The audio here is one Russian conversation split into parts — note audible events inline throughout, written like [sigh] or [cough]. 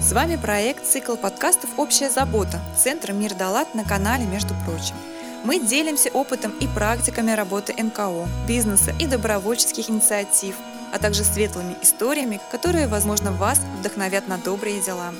С вами проект «Цикл подкастов «Общая забота» Центра «Мир Далат» на канале «Между прочим». Мы делимся опытом и практиками работы НКО, бизнеса и добровольческих инициатив, а также светлыми историями, которые, возможно, вас вдохновят на добрые дела.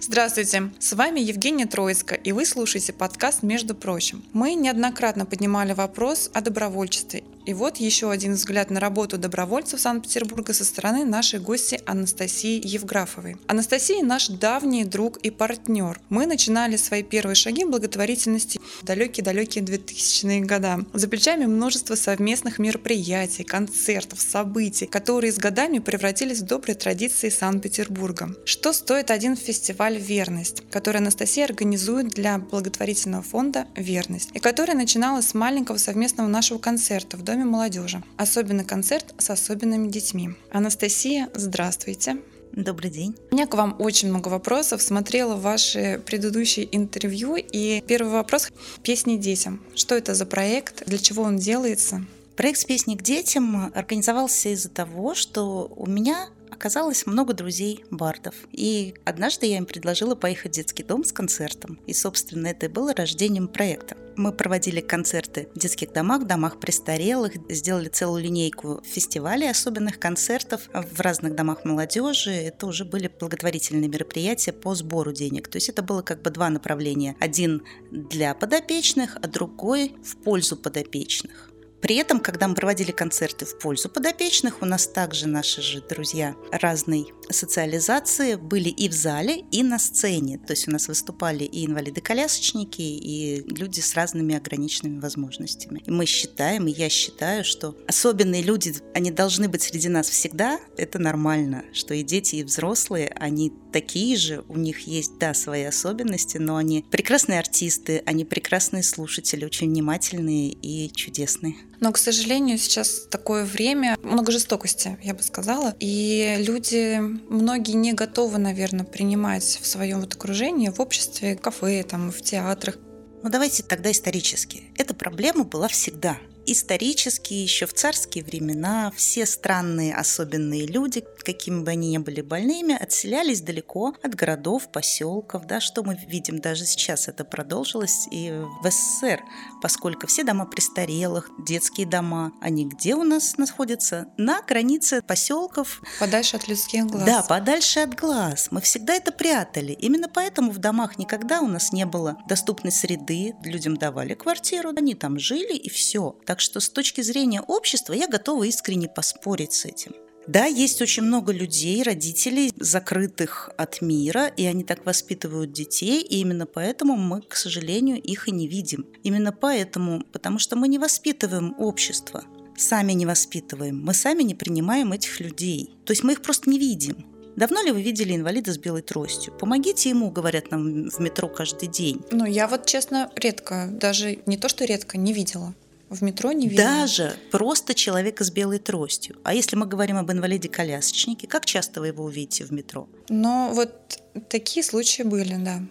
Здравствуйте, с вами Евгения Троицкая, и вы слушаете подкаст «Между прочим». Мы неоднократно поднимали вопрос о добровольчестве и вот еще один взгляд на работу добровольцев Санкт-Петербурга со стороны нашей гости Анастасии Евграфовой. Анастасия наш давний друг и партнер. Мы начинали свои первые шаги благотворительности в далекие-далекие 2000-е годы. За плечами множество совместных мероприятий, концертов, событий, которые с годами превратились в добрые традиции Санкт-Петербурга. Что стоит один фестиваль «Верность», который Анастасия организует для благотворительного фонда «Верность», и который начиналась с маленького совместного нашего концерта в Доме Доме молодежи. Особенный концерт с особенными детьми. Анастасия, здравствуйте. Добрый день. У меня к вам очень много вопросов. Смотрела ваши предыдущие интервью. И первый вопрос — «Песни детям». Что это за проект? Для чего он делается? Проект «Песни к детям» организовался из-за того, что у меня оказалось много друзей бардов. И однажды я им предложила поехать в детский дом с концертом. И, собственно, это и было рождением проекта. Мы проводили концерты в детских домах, домах престарелых, сделали целую линейку фестивалей, особенных концертов в разных домах молодежи. Это уже были благотворительные мероприятия по сбору денег. То есть это было как бы два направления. Один для подопечных, а другой в пользу подопечных. При этом, когда мы проводили концерты в пользу подопечных, у нас также наши же друзья разной социализации были и в зале, и на сцене. То есть у нас выступали и инвалиды-колясочники, и люди с разными ограниченными возможностями. И мы считаем, и я считаю, что особенные люди, они должны быть среди нас всегда. Это нормально, что и дети, и взрослые, они такие же, у них есть, да, свои особенности, но они прекрасные артисты, они прекрасные слушатели, очень внимательные и чудесные. Но, к сожалению, сейчас такое время, много жестокости, я бы сказала. И люди, многие не готовы, наверное, принимать в своем вот окружении, в обществе, кафе, там, в театрах. Ну давайте тогда исторически. Эта проблема была всегда исторически, еще в царские времена, все странные особенные люди, какими бы они ни были больными, отселялись далеко от городов, поселков, да, что мы видим даже сейчас, это продолжилось и в СССР, поскольку все дома престарелых, детские дома, они где у нас находятся? На границе поселков. Подальше от людских глаз. Да, подальше от глаз. Мы всегда это прятали. Именно поэтому в домах никогда у нас не было доступной среды, людям давали квартиру, они там жили и все. Так что с точки зрения общества я готова искренне поспорить с этим. Да, есть очень много людей, родителей, закрытых от мира, и они так воспитывают детей, и именно поэтому мы, к сожалению, их и не видим. Именно поэтому, потому что мы не воспитываем общество, сами не воспитываем, мы сами не принимаем этих людей. То есть мы их просто не видим. Давно ли вы видели инвалида с белой тростью? Помогите ему, говорят нам в метро каждый день. Ну, я вот, честно, редко, даже не то, что редко, не видела. В метро не видно. Даже просто человека с белой тростью. А если мы говорим об инвалиде-колясочнике, как часто вы его увидите в метро? Но вот такие случаи были, да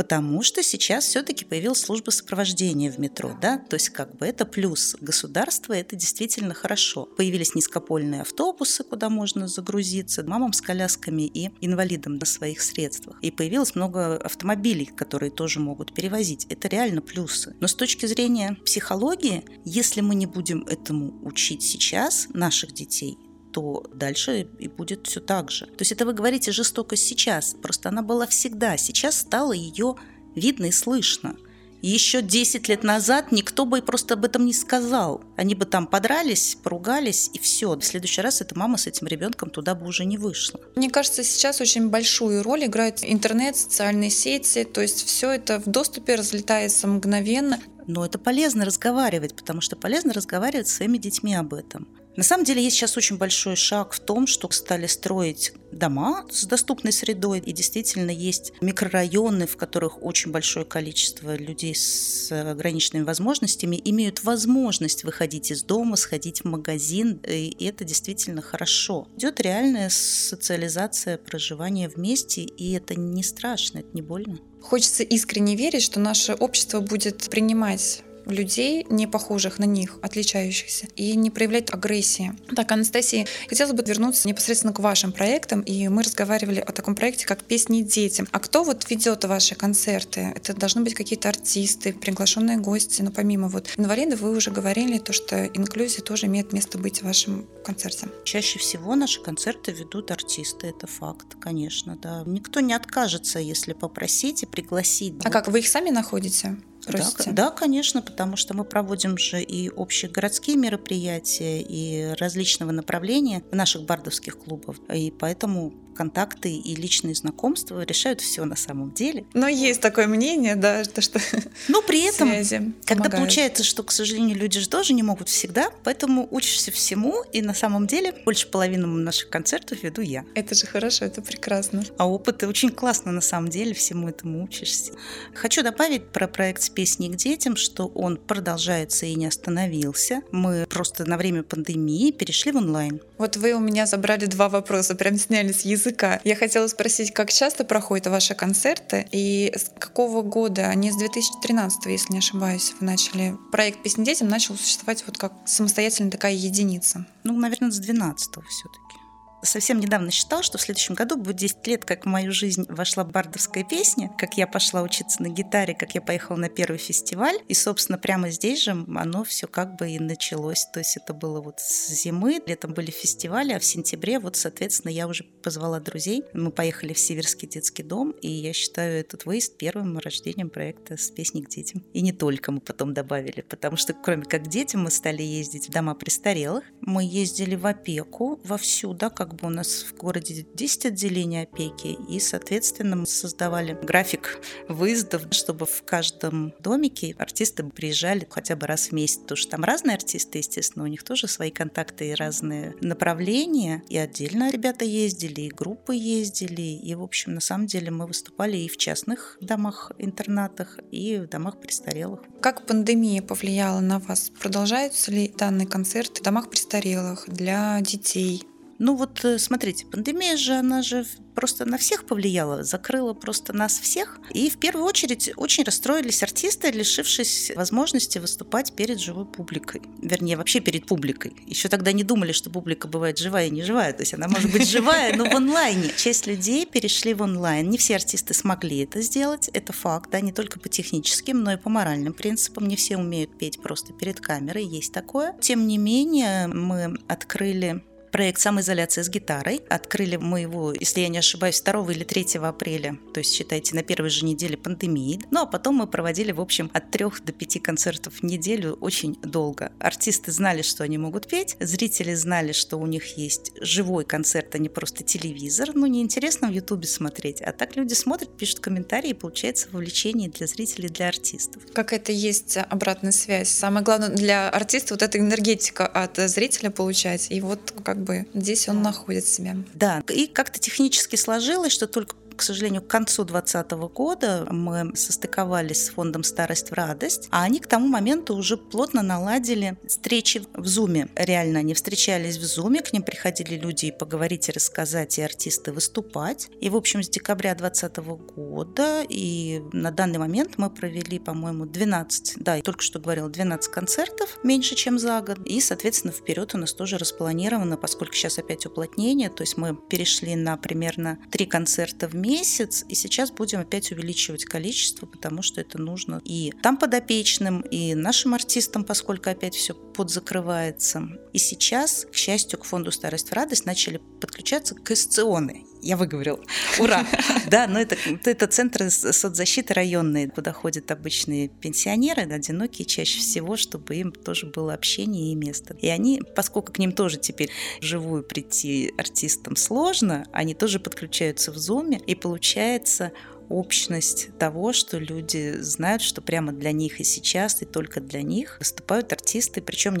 потому что сейчас все-таки появилась служба сопровождения в метро, да, то есть как бы это плюс государства, это действительно хорошо. Появились низкопольные автобусы, куда можно загрузиться мамам с колясками и инвалидам на своих средствах. И появилось много автомобилей, которые тоже могут перевозить. Это реально плюсы. Но с точки зрения психологии, если мы не будем этому учить сейчас наших детей, то дальше и будет все так же. То есть это вы говорите жестокость сейчас, просто она была всегда. Сейчас стало ее видно и слышно. Еще 10 лет назад никто бы просто об этом не сказал. Они бы там подрались, поругались, и все. В следующий раз эта мама с этим ребенком туда бы уже не вышла. Мне кажется, сейчас очень большую роль играет интернет, социальные сети. То есть все это в доступе разлетается мгновенно. Но это полезно разговаривать, потому что полезно разговаривать с своими детьми об этом. На самом деле есть сейчас очень большой шаг в том, что стали строить дома с доступной средой, и действительно есть микрорайоны, в которых очень большое количество людей с ограниченными возможностями имеют возможность выходить из дома, сходить в магазин, и это действительно хорошо. Идет реальная социализация проживания вместе, и это не страшно, это не больно. Хочется искренне верить, что наше общество будет принимать людей, не похожих на них, отличающихся, и не проявлять агрессии. Так, Анастасия, хотелось бы вернуться непосредственно к вашим проектам, и мы разговаривали о таком проекте, как «Песни детям». А кто вот ведет ваши концерты? Это должны быть какие-то артисты, приглашенные гости, но помимо вот инвалидов вы уже говорили, то, что инклюзия тоже имеет место быть в вашем концерте. Чаще всего наши концерты ведут артисты, это факт, конечно, да. Никто не откажется, если попросить и пригласить. А вот. как, вы их сами находите? Да, да, конечно, потому что мы проводим же и общие городские мероприятия, и различного направления в наших бардовских клубах. И поэтому контакты и личные знакомства решают все на самом деле. Но есть такое мнение, да, то, что Но при этом, связи когда помогают. получается, что, к сожалению, люди же тоже не могут всегда, поэтому учишься всему, и на самом деле больше половины наших концертов веду я. Это же хорошо, это прекрасно. А опыт очень классно, на самом деле, всему этому учишься. Хочу добавить про проект с песней к детям, что он продолжается и не остановился. Мы просто на время пандемии перешли в онлайн. Вот вы у меня забрали два вопроса, прям сняли с языка языка. Я хотела спросить, как часто проходят ваши концерты и с какого года? Они с 2013, если не ошибаюсь, вы начали. Проект «Песни детям» начал существовать вот как самостоятельная такая единица. Ну, наверное, с 12 все-таки совсем недавно считал, что в следующем году будет 10 лет, как в мою жизнь вошла бардовская песня, как я пошла учиться на гитаре, как я поехала на первый фестиваль. И, собственно, прямо здесь же оно все как бы и началось. То есть это было вот с зимы, летом были фестивали, а в сентябре вот, соответственно, я уже позвала друзей. Мы поехали в Северский детский дом, и я считаю этот выезд первым рождением проекта с песней к детям. И не только мы потом добавили, потому что кроме как к детям мы стали ездить в дома престарелых. Мы ездили в опеку вовсю, да, как как бы у нас в городе 10 отделений опеки, и, соответственно, мы создавали график выездов, чтобы в каждом домике артисты приезжали хотя бы раз в месяц, потому что там разные артисты, естественно, у них тоже свои контакты и разные направления, и отдельно ребята ездили, и группы ездили, и, в общем, на самом деле мы выступали и в частных домах-интернатах, и в домах престарелых. Как пандемия повлияла на вас? Продолжаются ли данные концерты в домах престарелых для детей? Ну вот э, смотрите, пандемия же, она же просто на всех повлияла, закрыла просто нас всех. И в первую очередь очень расстроились артисты, лишившись возможности выступать перед живой публикой. Вернее, вообще перед публикой. Еще тогда не думали, что публика бывает живая и не живая. То есть она может быть живая, но в онлайне. Часть людей перешли в онлайн. Не все артисты смогли это сделать. Это факт, да, не только по техническим, но и по моральным принципам. Не все умеют петь просто перед камерой. Есть такое. Тем не менее, мы открыли проект «Самоизоляция с гитарой». Открыли мы его, если я не ошибаюсь, 2 или 3 апреля, то есть, считайте, на первой же неделе пандемии. Ну, а потом мы проводили, в общем, от 3 до 5 концертов в неделю очень долго. Артисты знали, что они могут петь, зрители знали, что у них есть живой концерт, а не просто телевизор. Ну, неинтересно в Ютубе смотреть, а так люди смотрят, пишут комментарии, и получается вовлечение для зрителей, для артистов. Как это есть обратная связь? Самое главное для артиста вот эта энергетика от зрителя получать. И вот как бы здесь он находит себя. Да, и как-то технически сложилось, что только к сожалению, к концу 2020 года мы состыковались с фондом «Старость в радость», а они к тому моменту уже плотно наладили встречи в Зуме. Реально они встречались в Зуме, к ним приходили люди и поговорить, и рассказать, и артисты выступать. И, в общем, с декабря 2020 года и на данный момент мы провели, по-моему, 12, да, я только что говорила, 12 концертов, меньше, чем за год. И, соответственно, вперед у нас тоже распланировано, поскольку сейчас опять уплотнение, то есть мы перешли на примерно 3 концерта в месяц, месяц, и сейчас будем опять увеличивать количество, потому что это нужно и там подопечным, и нашим артистам, поскольку опять все подзакрывается. И сейчас, к счастью, к фонду «Старость в радость» начали подключаться кассационы. Я выговорил. Ура! Да, но это, это центры соцзащиты районные, куда ходят обычные пенсионеры, одинокие чаще всего, чтобы им тоже было общение и место. И они, поскольку к ним тоже теперь вживую прийти артистам сложно, они тоже подключаются в Зуме, и получается общность того, что люди знают, что прямо для них и сейчас, и только для них выступают артисты, причем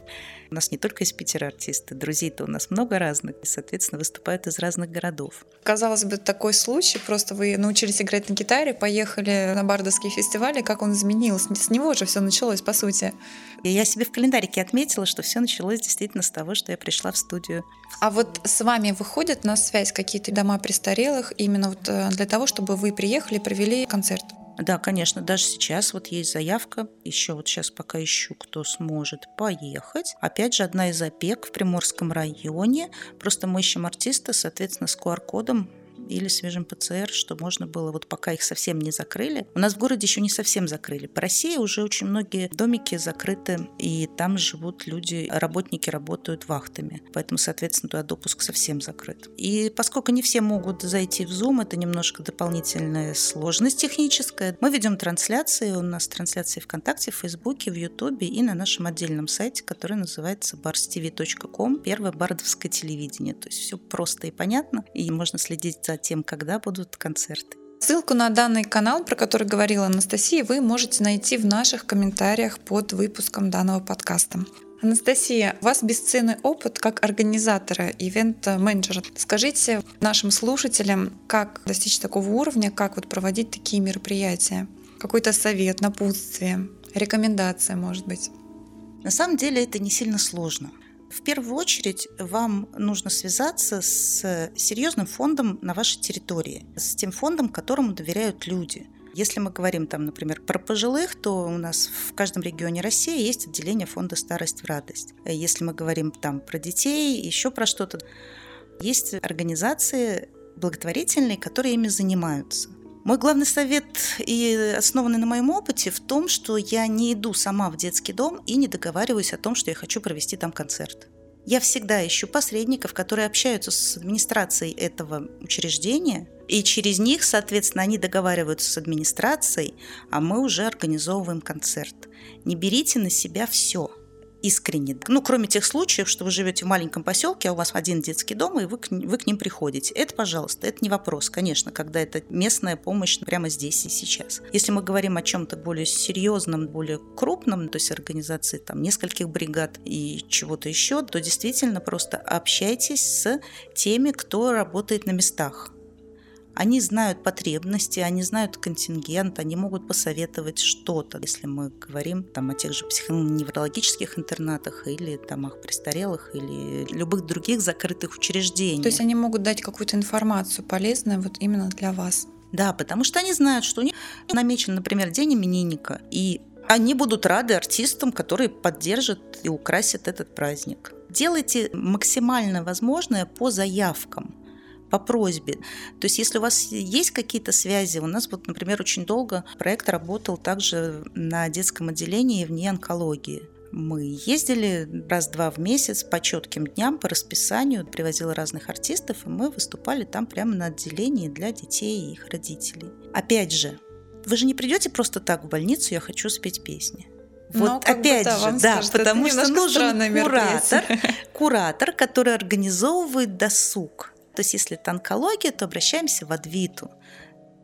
у нас не только из Питера артисты, друзей-то у нас много разных, и, соответственно, выступают из разных городов. Казалось бы, такой случай, просто вы научились играть на гитаре, поехали на бардовские фестивали, как он изменился? С него же все началось, по сути. И я себе в календарике отметила, что все началось действительно с того, что я пришла в студию. А вот с вами выходят на связь какие-то дома престарелых именно вот э, для того, чтобы вы приехали провели концерт? Да, конечно, даже сейчас вот есть заявка, еще вот сейчас пока ищу, кто сможет поехать. Опять же, одна из опек в Приморском районе. Просто мы ищем артиста, соответственно, с QR-кодом или свежим ПЦР, что можно было, вот пока их совсем не закрыли. У нас в городе еще не совсем закрыли. По России уже очень многие домики закрыты, и там живут люди, работники работают вахтами. Поэтому, соответственно, туда допуск совсем закрыт. И поскольку не все могут зайти в Zoom, это немножко дополнительная сложность техническая. Мы ведем трансляции, у нас трансляции ВКонтакте, в Фейсбуке, в Ютубе и на нашем отдельном сайте, который называется barstv.com, первое бардовское телевидение. То есть все просто и понятно, и можно следить за тем, когда будут концерты. Ссылку на данный канал, про который говорила Анастасия, вы можете найти в наших комментариях под выпуском данного подкаста. Анастасия, у вас бесценный опыт как организатора, ивент-менеджера. Скажите нашим слушателям, как достичь такого уровня, как вот проводить такие мероприятия? Какой-то совет, напутствие, рекомендация, может быть? На самом деле это не сильно сложно. В первую очередь вам нужно связаться с серьезным фондом на вашей территории, с тем фондом, которому доверяют люди. Если мы говорим, там, например, про пожилых, то у нас в каждом регионе России есть отделение фонда «Старость в радость». Если мы говорим там про детей, еще про что-то, есть организации благотворительные, которые ими занимаются. Мой главный совет, и основанный на моем опыте, в том, что я не иду сама в детский дом и не договариваюсь о том, что я хочу провести там концерт. Я всегда ищу посредников, которые общаются с администрацией этого учреждения, и через них, соответственно, они договариваются с администрацией, а мы уже организовываем концерт. Не берите на себя все – искренне. Ну, кроме тех случаев, что вы живете в маленьком поселке, а у вас один детский дом, и вы к, вы к ним приходите. Это, пожалуйста, это не вопрос, конечно, когда это местная помощь прямо здесь и сейчас. Если мы говорим о чем-то более серьезном, более крупном, то есть организации там нескольких бригад и чего-то еще, то действительно просто общайтесь с теми, кто работает на местах они знают потребности, они знают контингент, они могут посоветовать что-то, если мы говорим там, о тех же психоневрологических интернатах или домах престарелых или любых других закрытых учреждениях. То есть они могут дать какую-то информацию полезную вот именно для вас. Да, потому что они знают, что у них намечен, например, день именинника, и они будут рады артистам, которые поддержат и украсят этот праздник. Делайте максимально возможное по заявкам по просьбе. То есть если у вас есть какие-то связи, у нас вот, например, очень долго проект работал также на детском отделении вне онкологии. Мы ездили раз-два в месяц по четким дням, по расписанию, привозила разных артистов, и мы выступали там прямо на отделении для детей и их родителей. Опять же, вы же не придете просто так в больницу, я хочу спеть песни. Вот Но, опять бы, да, же, да, скажет, потому что нужен куратор, [laughs] куратор, который организовывает досуг. То есть если это онкология, то обращаемся в Адвиту.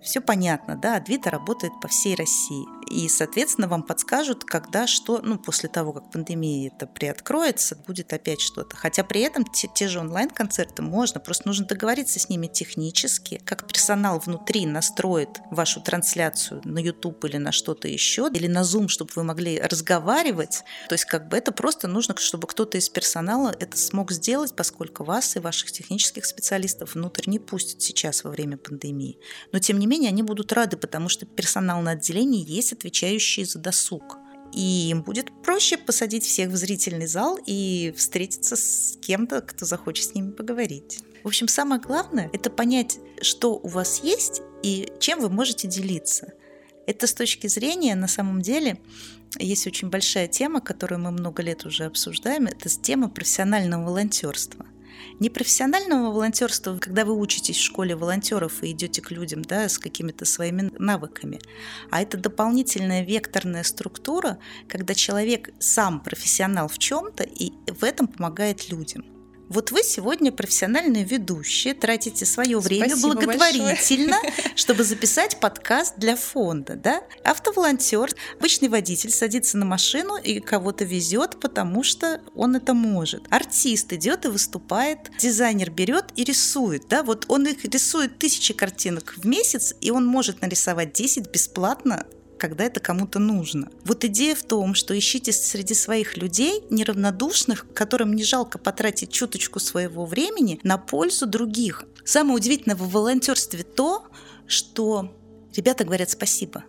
Все понятно, да, Адвита работает по всей России. И, соответственно, вам подскажут, когда что, ну, после того, как пандемия это приоткроется, будет опять что-то. Хотя при этом те, те же онлайн-концерты можно, просто нужно договориться с ними технически, как персонал внутри настроит вашу трансляцию на YouTube или на что-то еще, или на Zoom, чтобы вы могли разговаривать. То есть как бы это просто нужно, чтобы кто-то из персонала это смог сделать, поскольку вас и ваших технических специалистов внутрь не пустят сейчас во время пандемии. Но тем не менее они будут рады, потому что персонал на отделении есть отвечающие за досуг. И им будет проще посадить всех в зрительный зал и встретиться с кем-то, кто захочет с ними поговорить. В общем, самое главное – это понять, что у вас есть и чем вы можете делиться. Это с точки зрения, на самом деле, есть очень большая тема, которую мы много лет уже обсуждаем, это тема профессионального волонтерства непрофессионального волонтерства, когда вы учитесь в школе волонтеров и идете к людям да, с какими-то своими навыками, а это дополнительная векторная структура, когда человек сам профессионал в чем-то и в этом помогает людям. Вот вы сегодня профессиональные ведущие, тратите свое время Спасибо благотворительно, большое. [laughs] чтобы записать подкаст для фонда. Да? Автоволонтер, обычный водитель садится на машину и кого-то везет, потому что он это может. Артист идет и выступает, дизайнер берет и рисует. Да? Вот он их рисует тысячи картинок в месяц, и он может нарисовать 10 бесплатно когда это кому-то нужно. Вот идея в том, что ищите среди своих людей неравнодушных, которым не жалко потратить чуточку своего времени на пользу других. Самое удивительное в волонтерстве то, что ребята говорят спасибо.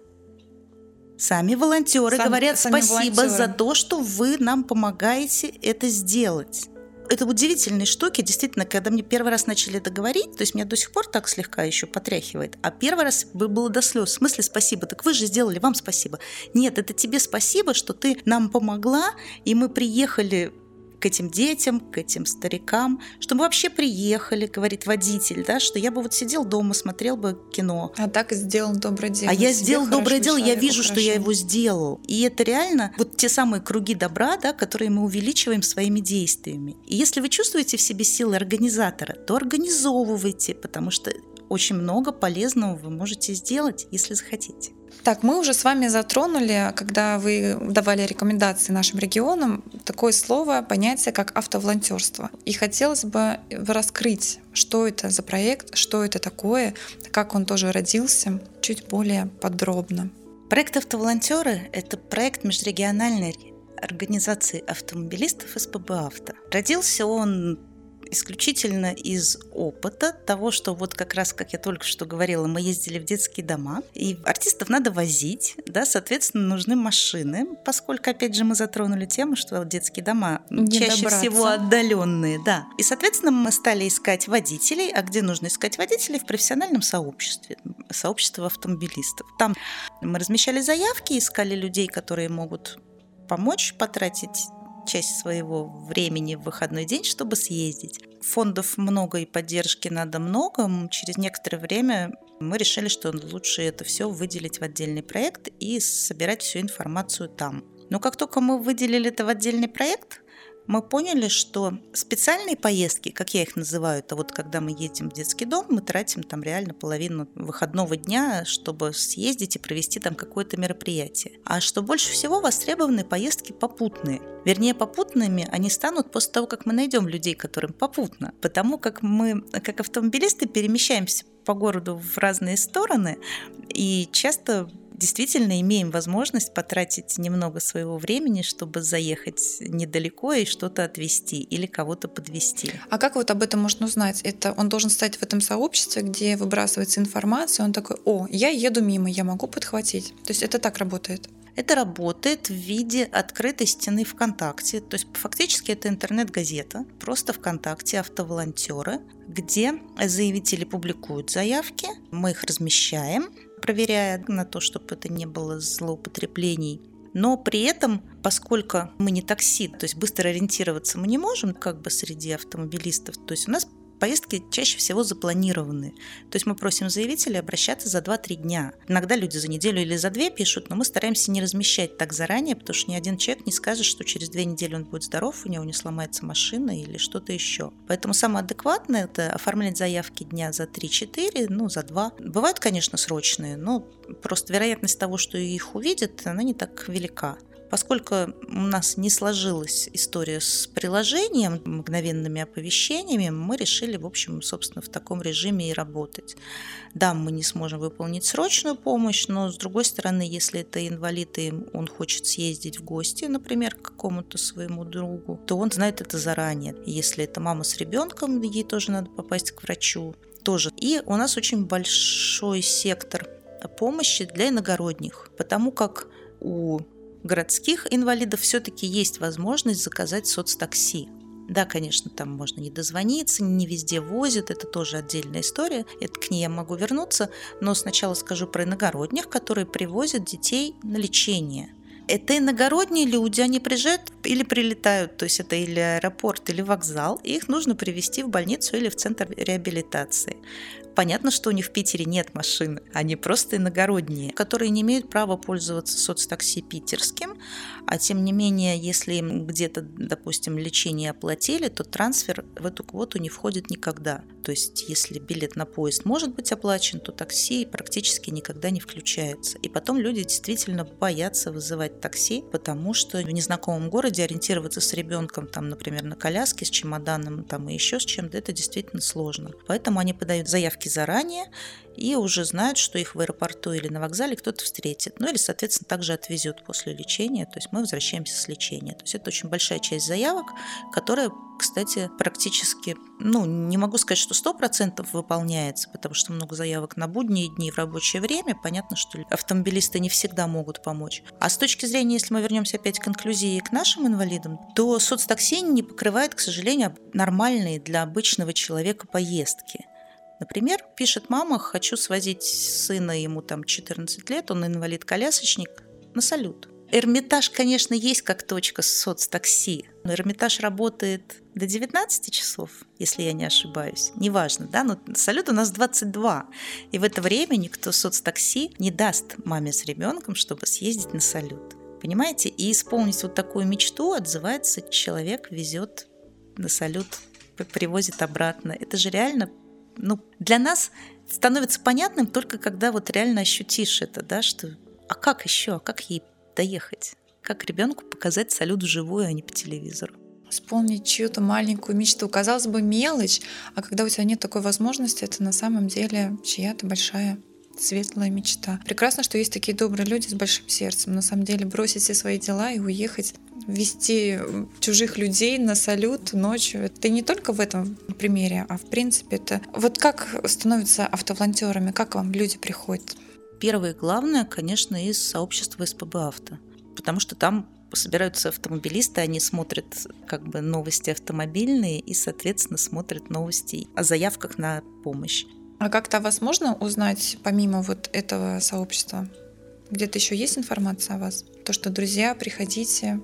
Сами волонтеры Сам- говорят сами спасибо волонтеры. за то, что вы нам помогаете это сделать. Это удивительные штуки, действительно, когда мне первый раз начали это говорить, то есть меня до сих пор так слегка еще потряхивает, а первый раз бы- было до слез. В смысле спасибо? Так вы же сделали, вам спасибо. Нет, это тебе спасибо, что ты нам помогла, и мы приехали к этим детям, к этим старикам, что мы вообще приехали, говорит водитель, да, что я бы вот сидел дома, смотрел бы кино, А так сделал доброе дело. а я сделал хорошо, доброе дело, я вижу, что я хорошо. его сделал. И это реально вот те самые круги добра, да, которые мы увеличиваем своими действиями. И если вы чувствуете в себе силы организатора, то организовывайте, потому что очень много полезного вы можете сделать, если захотите. Так, мы уже с вами затронули, когда вы давали рекомендации нашим регионам, такое слово, понятие, как автоволонтерство. И хотелось бы раскрыть, что это за проект, что это такое, как он тоже родился, чуть более подробно. Проект «Автоволонтеры» — это проект межрегиональной организации автомобилистов СПБ «Авто». Родился он исключительно из опыта того, что вот как раз, как я только что говорила, мы ездили в детские дома, и артистов надо возить, да, соответственно, нужны машины, поскольку, опять же, мы затронули тему, что детские дома Не чаще добраться. всего отдаленные, да. И, соответственно, мы стали искать водителей, а где нужно искать водителей? В профессиональном сообществе, сообщество автомобилистов. Там мы размещали заявки, искали людей, которые могут помочь потратить часть своего времени в выходной день, чтобы съездить. Фондов много и поддержки надо много. Через некоторое время мы решили, что лучше это все выделить в отдельный проект и собирать всю информацию там. Но как только мы выделили это в отдельный проект, мы поняли, что специальные поездки, как я их называю, это вот когда мы едем в детский дом, мы тратим там реально половину выходного дня, чтобы съездить и провести там какое-то мероприятие. А что больше всего востребованы поездки попутные. Вернее, попутными они станут после того, как мы найдем людей, которым попутно. Потому как мы, как автомобилисты, перемещаемся по городу в разные стороны и часто действительно имеем возможность потратить немного своего времени, чтобы заехать недалеко и что-то отвезти или кого-то подвести. А как вот об этом можно узнать? Это он должен стать в этом сообществе, где выбрасывается информация, он такой, о, я еду мимо, я могу подхватить. То есть это так работает. Это работает в виде открытой стены ВКонтакте. То есть фактически это интернет-газета, просто ВКонтакте автоволонтеры, где заявители публикуют заявки, мы их размещаем, проверяя на то, чтобы это не было злоупотреблений. Но при этом, поскольку мы не такси, то есть быстро ориентироваться мы не можем, как бы среди автомобилистов, то есть у нас поездки чаще всего запланированы. То есть мы просим заявителей обращаться за 2-3 дня. Иногда люди за неделю или за две пишут, но мы стараемся не размещать так заранее, потому что ни один человек не скажет, что через две недели он будет здоров, у него не сломается машина или что-то еще. Поэтому самое адекватное – это оформлять заявки дня за 3-4, ну, за 2. Бывают, конечно, срочные, но просто вероятность того, что их увидят, она не так велика. Поскольку у нас не сложилась история с приложением, мгновенными оповещениями, мы решили, в общем, собственно, в таком режиме и работать. Да, мы не сможем выполнить срочную помощь, но, с другой стороны, если это инвалид, и он хочет съездить в гости, например, к какому-то своему другу, то он знает это заранее. Если это мама с ребенком, ей тоже надо попасть к врачу, тоже. И у нас очень большой сектор помощи для иногородних, потому как у городских инвалидов все-таки есть возможность заказать соцтакси. Да, конечно, там можно не дозвониться, не везде возят, это тоже отдельная история, это к ней я могу вернуться, но сначала скажу про иногородних, которые привозят детей на лечение. Это иногородние люди, они приезжают или прилетают, то есть это или аэропорт, или вокзал, их нужно привезти в больницу или в центр реабилитации. Понятно, что у них в Питере нет машин, они просто иногородние, которые не имеют права пользоваться соцтакси питерским, а тем не менее, если им где-то, допустим, лечение оплатили, то трансфер в эту квоту не входит никогда. То есть, если билет на поезд может быть оплачен, то такси практически никогда не включается. И потом люди действительно боятся вызывать такси, потому что в незнакомом городе ориентироваться с ребенком, там, например, на коляске, с чемоданом там, и еще с чем-то, это действительно сложно. Поэтому они подают заявки заранее, и уже знают, что их в аэропорту или на вокзале кто-то встретит. Ну или, соответственно, также отвезет после лечения. То есть мы возвращаемся с лечения. То есть это очень большая часть заявок, которая, кстати, практически, ну, не могу сказать, что 100% выполняется, потому что много заявок на будние дни в рабочее время. Понятно, что автомобилисты не всегда могут помочь. А с точки зрения, если мы вернемся опять к инклюзии и к нашим инвалидам, то соцтакси не покрывает, к сожалению, нормальные для обычного человека поездки. Например, пишет мама, хочу свозить сына, ему там 14 лет, он инвалид-колясочник, на салют. Эрмитаж, конечно, есть как точка соцтакси, но Эрмитаж работает до 19 часов, если я не ошибаюсь. Неважно, да, но салют у нас 22. И в это время никто соцтакси не даст маме с ребенком, чтобы съездить на салют. Понимаете? И исполнить вот такую мечту отзывается человек, везет на салют, привозит обратно. Это же реально ну, для нас становится понятным только когда вот реально ощутишь это, да, что а как еще, а как ей доехать? Как ребенку показать салют вживую, а не по телевизору? Вспомнить чью-то маленькую мечту. Казалось бы, мелочь, а когда у тебя нет такой возможности, это на самом деле чья-то большая светлая мечта. Прекрасно, что есть такие добрые люди с большим сердцем. На самом деле бросить все свои дела и уехать вести чужих людей на салют ночью. Это не только в этом примере, а в принципе это... Вот как становятся автоволонтерами, как вам люди приходят? Первое главное, конечно, из сообщества СПБ «Авто». Потому что там собираются автомобилисты, они смотрят как бы новости автомобильные и, соответственно, смотрят новости о заявках на помощь. А как-то вас можно узнать помимо вот этого сообщества? Где-то еще есть информация о вас? То, что друзья, приходите,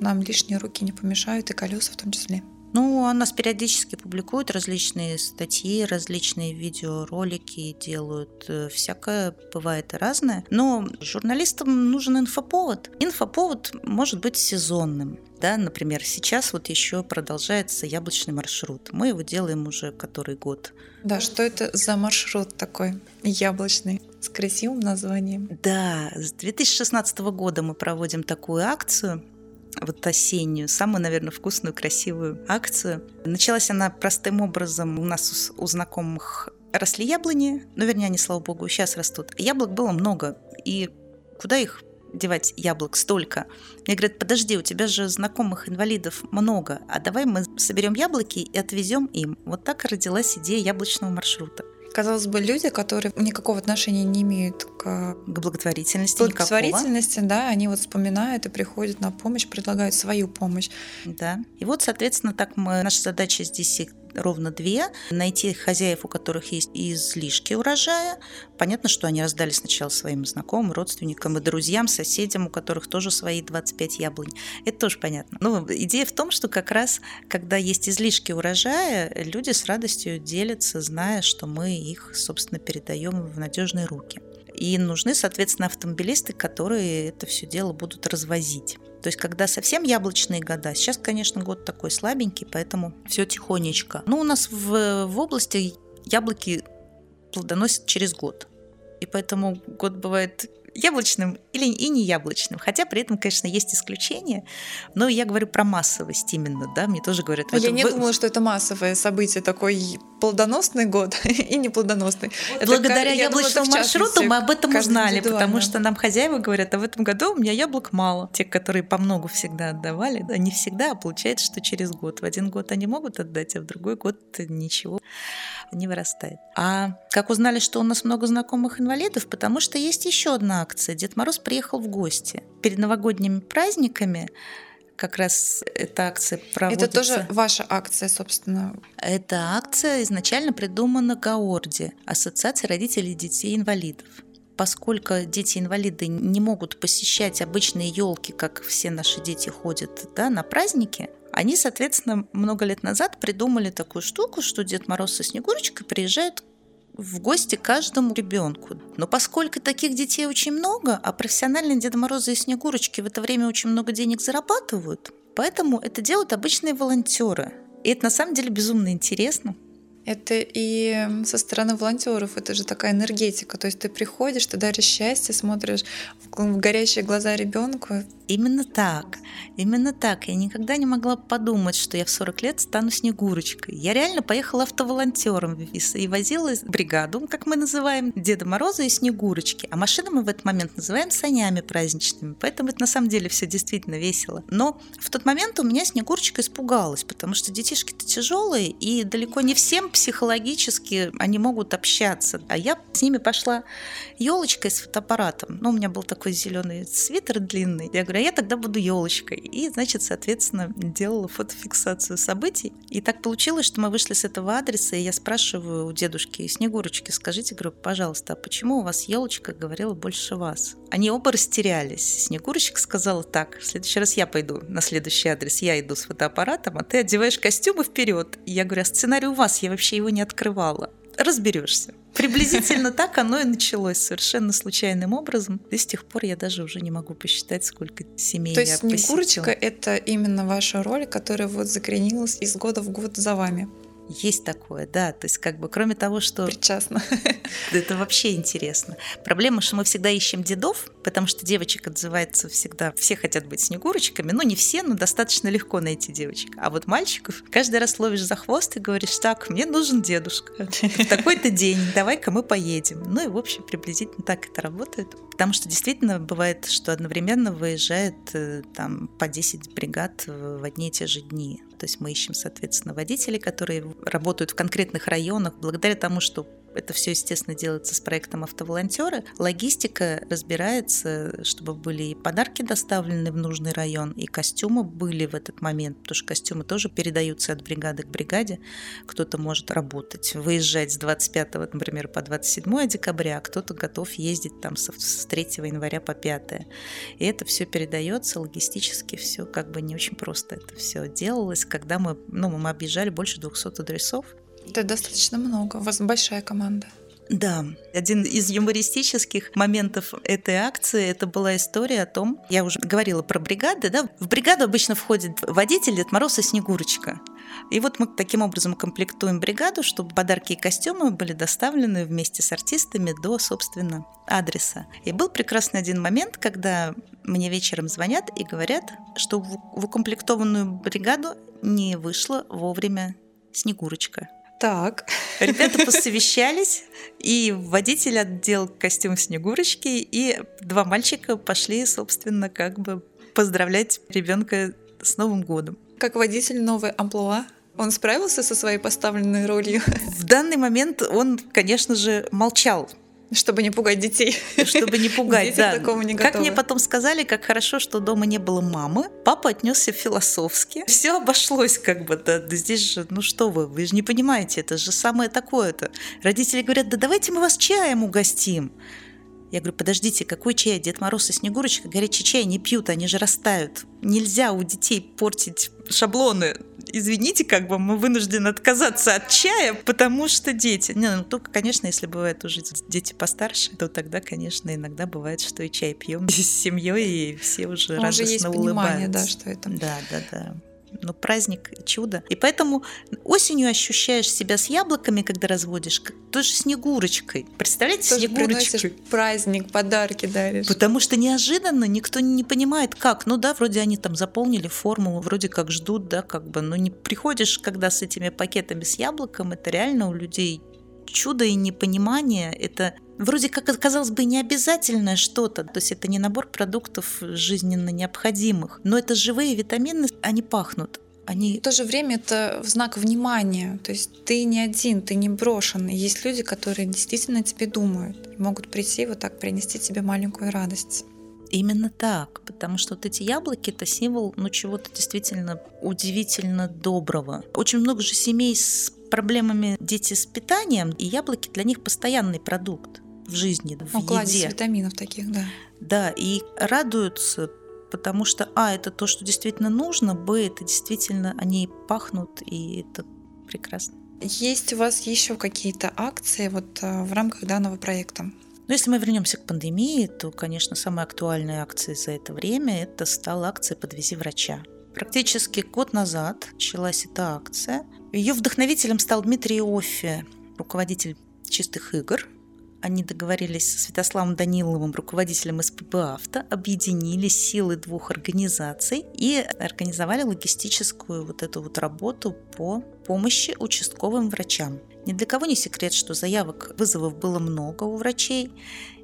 нам лишние руки не помешают, и колеса в том числе. Ну, у нас периодически публикуют различные статьи, различные видеоролики делают. Э, всякое бывает и разное. Но журналистам нужен инфоповод. Инфоповод может быть сезонным. Да, например, сейчас вот еще продолжается яблочный маршрут. Мы его делаем уже который год. Да, что это за маршрут такой яблочный? с красивым названием. Да, с 2016 года мы проводим такую акцию вот осеннюю, самую, наверное, вкусную, красивую акцию. Началась она простым образом. У нас у, знакомых росли яблони, ну, вернее, они, слава богу, сейчас растут. Яблок было много, и куда их девать яблок столько. Мне говорят, подожди, у тебя же знакомых инвалидов много, а давай мы соберем яблоки и отвезем им. Вот так родилась идея яблочного маршрута казалось бы, люди, которые никакого отношения не имеют к, к благотворительности, благотворительности, никакого. да, они вот вспоминают и приходят на помощь, предлагают свою помощь. Да. И вот, соответственно, так мы, наша задача здесь ровно две. Найти хозяев, у которых есть излишки урожая. Понятно, что они раздали сначала своим знакомым, родственникам и друзьям, соседям, у которых тоже свои 25 яблонь. Это тоже понятно. Но идея в том, что как раз, когда есть излишки урожая, люди с радостью делятся, зная, что мы их, собственно, передаем в надежные руки. И нужны, соответственно, автомобилисты, которые это все дело будут развозить. То есть, когда совсем яблочные года, сейчас, конечно, год такой слабенький, поэтому все тихонечко. Но у нас в, в области яблоки плодоносят через год. И поэтому год бывает яблочным или и не яблочным. Хотя при этом, конечно, есть исключения. Но я говорю про массовость именно, да, мне тоже говорят. Я не вы... думала, что это массовое событие, такой плодоносный год [laughs] и неплодоносный. Благодаря это, яблочному думала, маршруту мы об этом узнали, потому что нам хозяева говорят, а в этом году у меня яблок мало. Те, которые по много всегда отдавали, да, не всегда, а получается, что через год. В один год они могут отдать, а в другой год ничего не вырастает. А как узнали, что у нас много знакомых инвалидов? Потому что есть еще одна акция. Дед Мороз приехал в гости. Перед новогодними праздниками как раз эта акция проводится. Это тоже ваша акция, собственно? Эта акция изначально придумана ГАОРДе, Ассоциация родителей детей-инвалидов. Поскольку дети-инвалиды не могут посещать обычные елки, как все наши дети ходят да, на праздники, они, соответственно, много лет назад придумали такую штуку, что Дед Мороз со Снегурочкой приезжают в гости каждому ребенку. Но поскольку таких детей очень много, а профессиональные Деда Морозы и Снегурочки в это время очень много денег зарабатывают, поэтому это делают обычные волонтеры. И это на самом деле безумно интересно. Это и со стороны волонтеров, это же такая энергетика. То есть ты приходишь, ты даришь счастье, смотришь в горящие глаза ребенку, Именно так. Именно так. Я никогда не могла подумать, что я в 40 лет стану Снегурочкой. Я реально поехала автоволонтером и возила бригаду, как мы называем, Деда Мороза и Снегурочки. А машины мы в этот момент называем санями праздничными. Поэтому это на самом деле все действительно весело. Но в тот момент у меня Снегурочка испугалась, потому что детишки-то тяжелые, и далеко не всем психологически они могут общаться. А я с ними пошла елочкой с фотоаппаратом. Ну, у меня был такой зеленый свитер длинный. Я говорю, а я тогда буду елочкой. И, значит, соответственно, делала фотофиксацию событий. И так получилось, что мы вышли с этого адреса, и я спрашиваю у дедушки Снегурочки, скажите, говорю, пожалуйста, а почему у вас елочка говорила больше вас? Они оба растерялись. Снегурочка сказала так, в следующий раз я пойду на следующий адрес, я иду с фотоаппаратом, а ты одеваешь костюм и вперед. И я говорю, а сценарий у вас, я вообще его не открывала разберешься. Приблизительно [laughs] так оно и началось совершенно случайным образом. И с тех пор я даже уже не могу посчитать, сколько семей То я есть Снегурочка — это именно ваша роль, которая вот закоренилась из года в год за вами? Есть такое, да. То есть, как бы, кроме того, что... Причастно. [laughs] Это вообще интересно. Проблема, что мы всегда ищем дедов, потому что девочек отзывается всегда... Все хотят быть снегурочками. Ну, не все, но достаточно легко найти девочек. А вот мальчиков каждый раз ловишь за хвост и говоришь, так, мне нужен дедушка. [laughs] В такой-то день, давай-ка мы поедем. Ну и, в общем, приблизительно так это работает. Потому что действительно бывает, что одновременно выезжает э, там по 10 бригад в одни и те же дни. То есть мы ищем, соответственно, водителей, которые работают в конкретных районах, благодаря тому, что это все, естественно, делается с проектом автоволонтеры. Логистика разбирается, чтобы были и подарки доставлены в нужный район, и костюмы были в этот момент, потому что костюмы тоже передаются от бригады к бригаде. Кто-то может работать, выезжать с 25, например, по 27 декабря, а кто-то готов ездить там с 3 января по 5. И это все передается логистически, все как бы не очень просто это все делалось, когда мы, ну, мы объезжали больше 200 адресов, это достаточно много. У вас большая команда. Да, один из юмористических моментов этой акции это была история о том, я уже говорила про бригады, да, в бригаду обычно входит водитель Дед Мороз и Снегурочка. И вот мы таким образом комплектуем бригаду, чтобы подарки и костюмы были доставлены вместе с артистами до, собственно, адреса. И был прекрасный один момент, когда мне вечером звонят и говорят, что в укомплектованную бригаду не вышла вовремя Снегурочка. Так. Ребята посовещались, и водитель отдел костюм Снегурочки, и два мальчика пошли, собственно, как бы поздравлять ребенка с Новым годом. Как водитель новой амплуа? Он справился со своей поставленной ролью? В данный момент он, конечно же, молчал. Чтобы не пугать детей. Чтобы не [laughs] пугать, Дети да. к такому не Как готовы. мне потом сказали, как хорошо, что дома не было мамы. Папа отнесся философски. Все обошлось как бы. Да здесь же, ну что вы, вы же не понимаете, это же самое такое-то. Родители говорят, да давайте мы вас чаем угостим. Я говорю, подождите, какой чай? Дед Мороз и Снегурочка горячий чай не пьют, они же растают. Нельзя у детей портить шаблоны. Извините, как бы мы вынуждены отказаться от чая, потому что дети. Не, ну только, конечно, если бывает уже дети постарше, то тогда, конечно, иногда бывает, что и чай пьем [laughs] с семьей, и все уже радостно Уже есть улыбаются. понимание, да, что это. Да, да, да. Ну, праздник, чудо. И поэтому осенью ощущаешь себя с яблоками, когда разводишь, как тоже снегурочкой. Представляете, Тоже снегурочкой? праздник, подарки даришь. Потому что неожиданно никто не понимает, как. Ну да, вроде они там заполнили формулу, вроде как ждут, да, как бы. Но не приходишь, когда с этими пакетами с яблоком, это реально у людей чудо и непонимание. Это вроде как, казалось бы, не обязательное что-то. То есть это не набор продуктов жизненно необходимых. Но это живые витамины, они пахнут. Они В то же время это знак внимания. То есть ты не один, ты не брошенный. Есть люди, которые действительно тебе думают. И могут прийти вот так принести тебе маленькую радость. Именно так, потому что вот эти яблоки это символ ну, чего-то действительно удивительно доброго. Очень много же семей с проблемами дети с питанием, и яблоки для них постоянный продукт в жизни, в Ну, еде. витаминов таких, да. Да, и радуются, потому что, а, это то, что действительно нужно, б, это действительно, они пахнут, и это прекрасно. Есть у вас еще какие-то акции вот а, в рамках данного проекта? Но если мы вернемся к пандемии, то, конечно, самой актуальной акцией за это время это стала акция «Подвези врача». Практически год назад началась эта акция. Ее вдохновителем стал Дмитрий Оффи, руководитель чистых игр. они договорились со Святославом Даниловым, руководителем СПБ «Авто», объединили силы двух организаций и организовали логистическую вот эту вот работу по помощи участковым врачам. Ни для кого не секрет, что заявок, вызовов было много у врачей,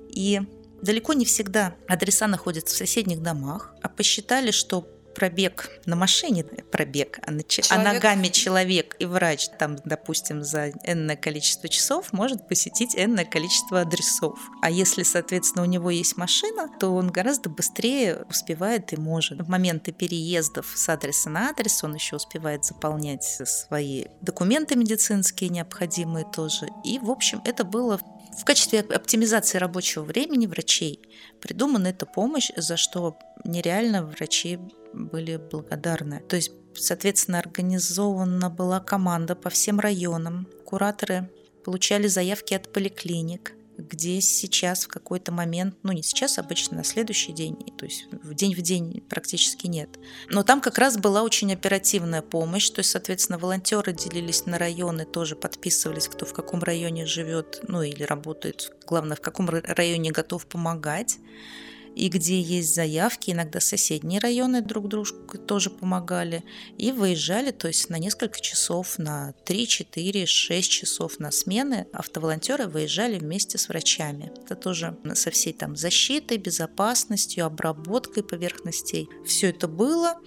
и далеко не всегда адреса находятся в соседних домах, а посчитали, что пробег на машине, пробег, а, на, а ногами человек и врач там, допустим, за энное количество часов может посетить энное количество адресов. А если, соответственно, у него есть машина, то он гораздо быстрее успевает и может. В моменты переездов с адреса на адрес он еще успевает заполнять свои документы медицинские необходимые тоже. И, в общем, это было в качестве оптимизации рабочего времени врачей придумана эта помощь, за что нереально врачи были благодарны. То есть, соответственно, организована была команда по всем районам. Кураторы получали заявки от поликлиник, где сейчас в какой-то момент, ну не сейчас, обычно на следующий день, то есть в день в день практически нет. Но там как раз была очень оперативная помощь, то есть, соответственно, волонтеры делились на районы, тоже подписывались, кто в каком районе живет, ну или работает, главное, в каком районе готов помогать и где есть заявки, иногда соседние районы друг дружку тоже помогали, и выезжали, то есть на несколько часов, на 3, 4, 6 часов на смены автоволонтеры выезжали вместе с врачами. Это тоже со всей там защитой, безопасностью, обработкой поверхностей. Все это было,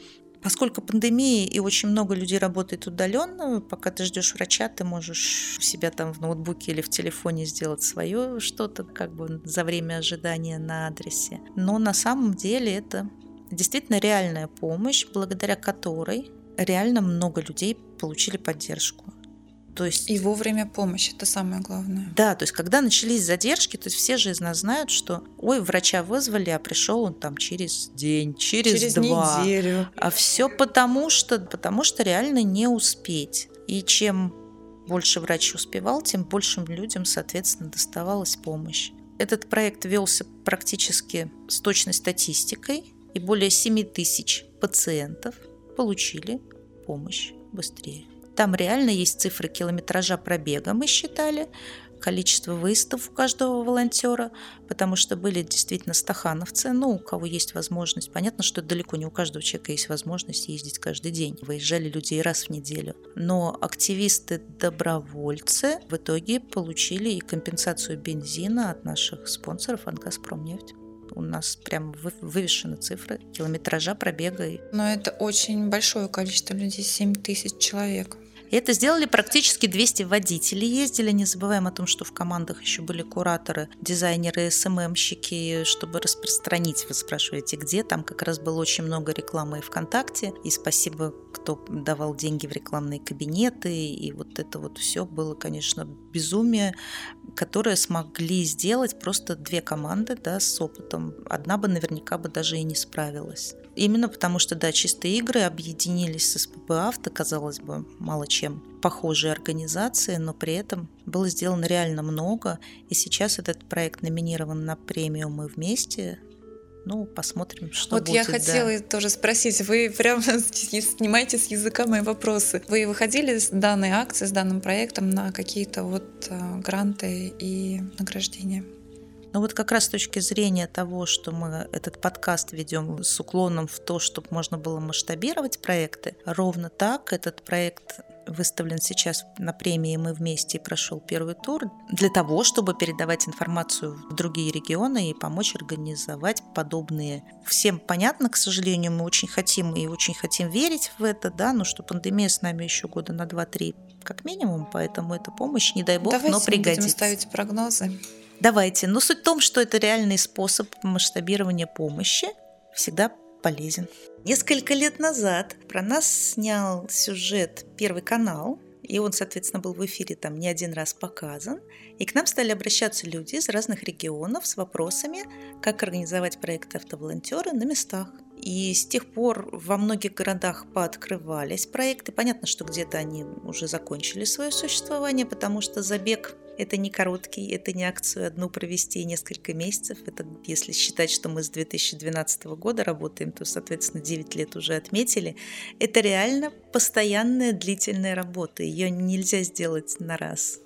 Поскольку пандемия и очень много людей работает удаленно, пока ты ждешь врача, ты можешь у себя там в ноутбуке или в телефоне сделать свое что-то как бы за время ожидания на адресе. Но на самом деле это действительно реальная помощь, благодаря которой реально много людей получили поддержку. То есть... И вовремя помощь, это самое главное. Да, то есть когда начались задержки, то есть все же из нас знают, что ой, врача вызвали, а пришел он там через день, через, через два. неделю. А все потому что, потому что реально не успеть. И чем больше врач успевал, тем большим людям, соответственно, доставалась помощь. Этот проект велся практически с точной статистикой, и более 7 тысяч пациентов получили помощь быстрее. Там реально есть цифры километража пробега, мы считали, количество выездов у каждого волонтера, потому что были действительно стахановцы, ну, у кого есть возможность. Понятно, что далеко не у каждого человека есть возможность ездить каждый день. Выезжали люди раз в неделю. Но активисты-добровольцы в итоге получили и компенсацию бензина от наших спонсоров от «Газпромнефть» у нас прям вывешены цифры километража пробега. Но это очень большое количество людей, 7 тысяч человек. И это сделали практически 200 водителей. Ездили, не забываем о том, что в командах еще были кураторы, дизайнеры, СММщики, чтобы распространить. Вы спрашиваете, где? Там как раз было очень много рекламы и ВКонтакте. И спасибо, кто давал деньги в рекламные кабинеты. И вот это вот все было, конечно, безумие, которое смогли сделать просто две команды да, с опытом. Одна бы наверняка бы даже и не справилась. Именно потому что, да, чистые игры объединились с СПБ Авто, казалось бы, мало чем похожие организации, но при этом было сделано реально много. И сейчас этот проект номинирован на премию «Мы вместе», ну, посмотрим, что вот будет. Вот я хотела да. тоже спросить, вы прямо [laughs] снимаете с языка мои вопросы. Вы выходили с данной акцией, с данным проектом на какие-то вот а, гранты и награждения? Но вот как раз с точки зрения того, что мы этот подкаст ведем с уклоном в то, чтобы можно было масштабировать проекты, ровно так этот проект выставлен сейчас на премии «Мы вместе» и прошел первый тур для того, чтобы передавать информацию в другие регионы и помочь организовать подобные. Всем понятно, к сожалению, мы очень хотим и очень хотим верить в это, да, но что пандемия с нами еще года на 2-3 как минимум, поэтому эта помощь, не дай бог, Давайте но пригодится. Давайте ставить прогнозы. Давайте. Но суть в том, что это реальный способ масштабирования помощи всегда полезен. Несколько лет назад про нас снял сюжет Первый канал, и он, соответственно, был в эфире там не один раз показан. И к нам стали обращаться люди из разных регионов с вопросами, как организовать проекты автоволонтеры на местах. И с тех пор во многих городах пооткрывались проекты. Понятно, что где-то они уже закончили свое существование, потому что забег это не короткий, это не акцию одну провести несколько месяцев. Это если считать, что мы с 2012 года работаем, то, соответственно, 9 лет уже отметили. Это реально постоянная длительная работа. Ее нельзя сделать на раз.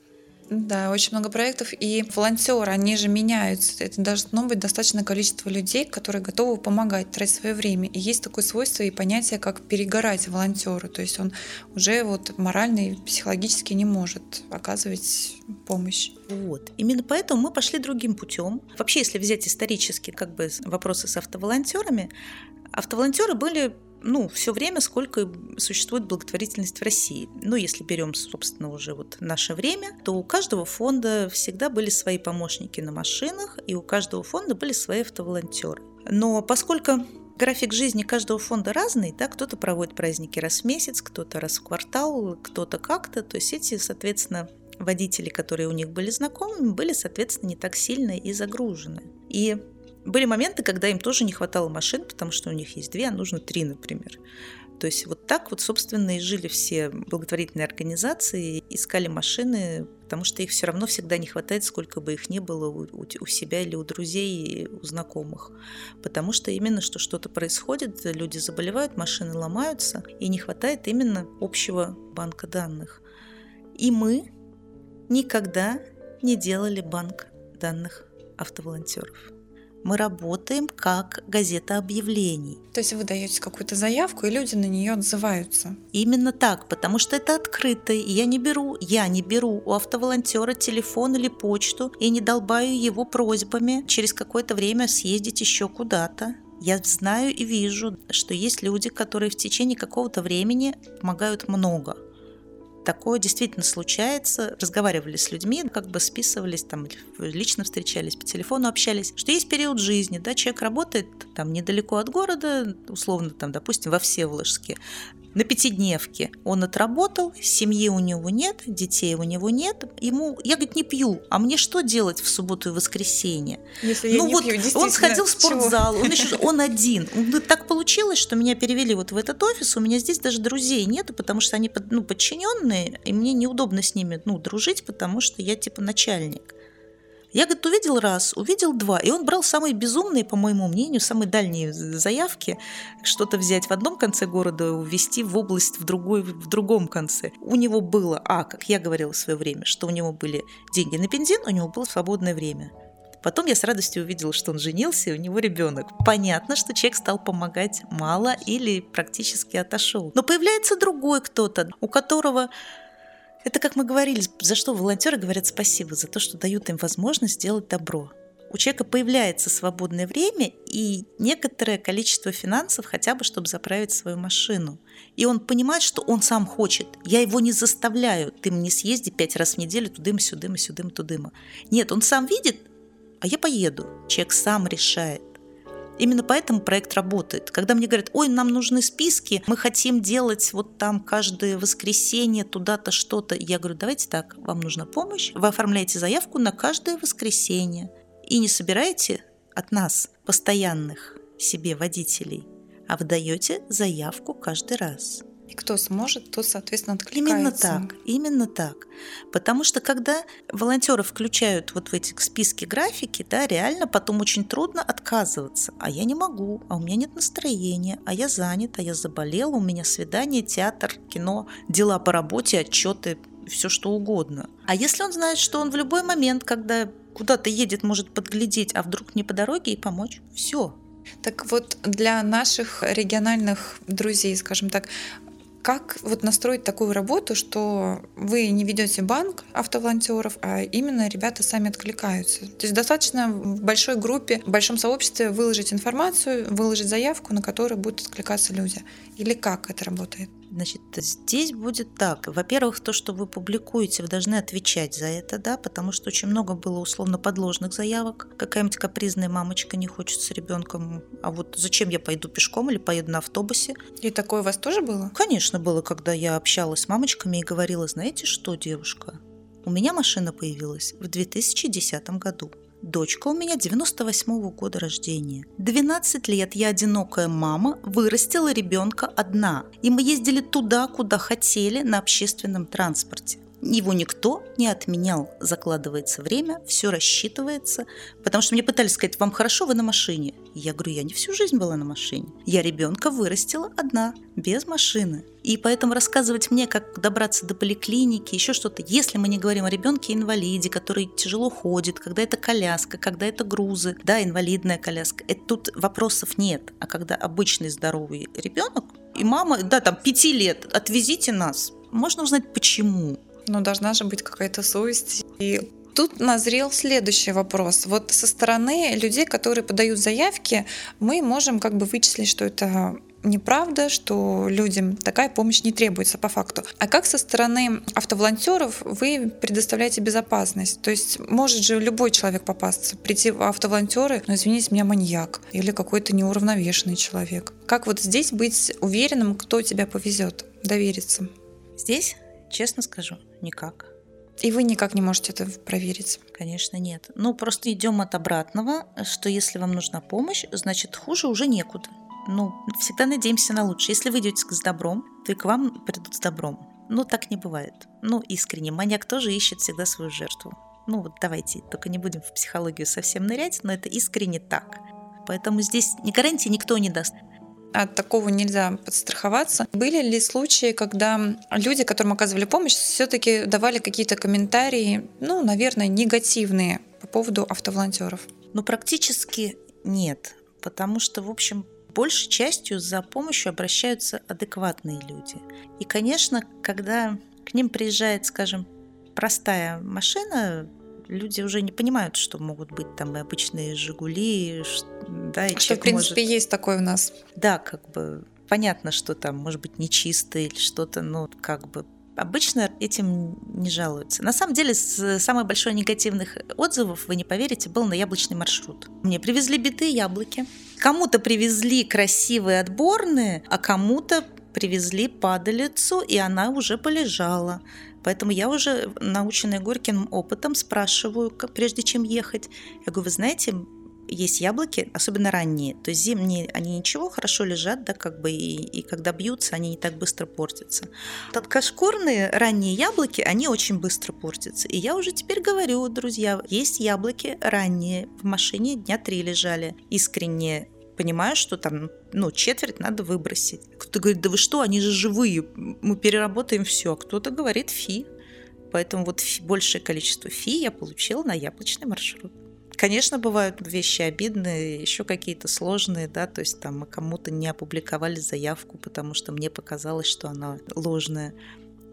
Да, очень много проектов. И волонтеры, они же меняются. Это должно быть достаточное количество людей, которые готовы помогать, тратить свое время. И есть такое свойство и понятие, как перегорать волонтеру. То есть он уже вот морально и психологически не может оказывать помощь. Вот. Именно поэтому мы пошли другим путем. Вообще, если взять исторически как бы вопросы с автоволонтерами, автоволонтеры были ну, все время, сколько существует благотворительность в России. Ну, если берем, собственно, уже вот наше время, то у каждого фонда всегда были свои помощники на машинах, и у каждого фонда были свои автоволонтеры. Но поскольку график жизни каждого фонда разный, да, кто-то проводит праздники раз в месяц, кто-то раз в квартал, кто-то как-то, то есть эти, соответственно, водители, которые у них были знакомыми, были, соответственно, не так сильно и загружены. И были моменты, когда им тоже не хватало машин, потому что у них есть две, а нужно три, например. То есть вот так вот, собственно, и жили все благотворительные организации, искали машины, потому что их все равно всегда не хватает, сколько бы их ни было у, у себя или у друзей, у знакомых. Потому что именно что что-то происходит, люди заболевают, машины ломаются, и не хватает именно общего банка данных. И мы никогда не делали банк данных автоволонтеров мы работаем как газета объявлений. То есть вы даете какую-то заявку, и люди на нее отзываются. Именно так, потому что это открыто, и я не беру, я не беру у автоволонтера телефон или почту и не долбаю его просьбами через какое-то время съездить еще куда-то. Я знаю и вижу, что есть люди, которые в течение какого-то времени помогают много – такое действительно случается. Разговаривали с людьми, как бы списывались, там лично встречались, по телефону общались, что есть период жизни, да, человек работает там недалеко от города, условно там, допустим, во Всеволожске, на пятидневке. Он отработал, семьи у него нет, детей у него нет. Ему, я, говорит, не пью, а мне что делать в субботу и воскресенье? Если я ну не вот, пью, он сходил в спортзал, он, еще, [laughs] он один. Так получилось, что меня перевели вот в этот офис, у меня здесь даже друзей нету, потому что они ну, подчиненные, и мне неудобно с ними ну, дружить, потому что я типа начальник. Я, говорит, увидел раз, увидел два, и он брал самые безумные, по моему мнению, самые дальние заявки, что-то взять в одном конце города, увезти в область в, другой, в другом конце. У него было, а, как я говорила в свое время, что у него были деньги на бензин, у него было свободное время. Потом я с радостью увидела, что он женился, и у него ребенок. Понятно, что человек стал помогать мало или практически отошел. Но появляется другой кто-то, у которого это, как мы говорили, за что волонтеры говорят спасибо, за то, что дают им возможность сделать добро. У человека появляется свободное время и некоторое количество финансов хотя бы, чтобы заправить свою машину. И он понимает, что он сам хочет. Я его не заставляю. Ты мне съезди пять раз в неделю тудым, сюдым, сюдым, тудым. Нет, он сам видит, а я поеду. Человек сам решает. Именно поэтому проект работает. Когда мне говорят, ой, нам нужны списки, мы хотим делать вот там каждое воскресенье туда-то что-то, я говорю, давайте так, вам нужна помощь, вы оформляете заявку на каждое воскресенье и не собираете от нас постоянных себе водителей, а выдаете заявку каждый раз. И кто сможет, тот, соответственно, откликается. Именно так, именно так. Потому что когда волонтеры включают вот в эти списки графики, да, реально потом очень трудно отказываться. А я не могу, а у меня нет настроения, а я занят, а я заболел, у меня свидание, театр, кино, дела по работе, отчеты, все что угодно. А если он знает, что он в любой момент, когда куда-то едет, может подглядеть, а вдруг не по дороге и помочь, все, так вот, для наших региональных друзей, скажем так, как вот настроить такую работу, что вы не ведете банк автоволонтеров, а именно ребята сами откликаются? То есть достаточно в большой группе, в большом сообществе выложить информацию, выложить заявку, на которую будут откликаться люди. Или как это работает? Значит, здесь будет так. Во-первых, то, что вы публикуете, вы должны отвечать за это, да, потому что очень много было условно подложных заявок. Какая-нибудь капризная мамочка не хочет с ребенком, а вот зачем я пойду пешком или поеду на автобусе? И такое у вас тоже было? Конечно, было, когда я общалась с мамочками и говорила, знаете что, девушка, у меня машина появилась в 2010 году. Дочка у меня 98-го года рождения. 12 лет я одинокая мама, вырастила ребенка одна. И мы ездили туда, куда хотели, на общественном транспорте. Его никто не отменял. Закладывается время, все рассчитывается. Потому что мне пытались сказать, вам хорошо, вы на машине. Я говорю, я не всю жизнь была на машине. Я ребенка вырастила одна, без машины. И поэтому рассказывать мне, как добраться до поликлиники, еще что-то, если мы не говорим о ребенке-инвалиде, который тяжело ходит, когда это коляска, когда это грузы, да, инвалидная коляска, это тут вопросов нет. А когда обычный здоровый ребенок, и мама, да, там, пяти лет, отвезите нас, можно узнать, почему. Но должна же быть какая-то совесть. И тут назрел следующий вопрос. Вот со стороны людей, которые подают заявки, мы можем как бы вычислить, что это неправда, что людям такая помощь не требуется по факту. А как со стороны автоволонтеров вы предоставляете безопасность? То есть может же любой человек попасться, прийти в автоволонтеры, но извините меня, маньяк или какой-то неуравновешенный человек. Как вот здесь быть уверенным, кто тебя повезет, довериться? Здесь, честно скажу, никак. И вы никак не можете это проверить? Конечно, нет. Ну, просто идем от обратного, что если вам нужна помощь, значит, хуже уже некуда ну, всегда надеемся на лучшее. Если вы идете с добром, то и к вам придут с добром. Ну, так не бывает. Ну, искренне. Маньяк тоже ищет всегда свою жертву. Ну, вот давайте, только не будем в психологию совсем нырять, но это искренне так. Поэтому здесь ни гарантии никто не даст. От такого нельзя подстраховаться. Были ли случаи, когда люди, которым оказывали помощь, все-таки давали какие-то комментарии, ну, наверное, негативные по поводу автоволонтеров? Ну, практически нет. Потому что, в общем, большей частью за помощью обращаются адекватные люди. И, конечно, когда к ним приезжает, скажем, простая машина, люди уже не понимают, что могут быть там и обычные «Жигули», да, и что, в принципе, может... есть такое у нас. Да, как бы понятно, что там может быть нечисто или что-то, ну, как бы обычно этим не жалуются. На самом деле, самый большой негативных отзывов, вы не поверите, был на яблочный маршрут. Мне привезли битые яблоки. Кому-то привезли красивые отборные, а кому-то привезли падалицу, и она уже полежала. Поэтому я уже, наученная горьким опытом, спрашиваю, прежде чем ехать. Я говорю, вы знаете, есть яблоки, особенно ранние, то есть зимние, они ничего, хорошо лежат, да, как бы, и, и когда бьются, они не так быстро портятся. Тоткошкурные ранние яблоки, они очень быстро портятся. И я уже теперь говорю, друзья, есть яблоки ранние, в машине дня три лежали, искренне понимаю, что там, ну, четверть надо выбросить. Кто-то говорит, да вы что, они же живые, мы переработаем все. А кто-то говорит фи. Поэтому вот большее количество фи я получила на яблочный маршрут. Конечно, бывают вещи обидные, еще какие-то сложные, да, то есть там мы кому-то не опубликовали заявку, потому что мне показалось, что она ложная.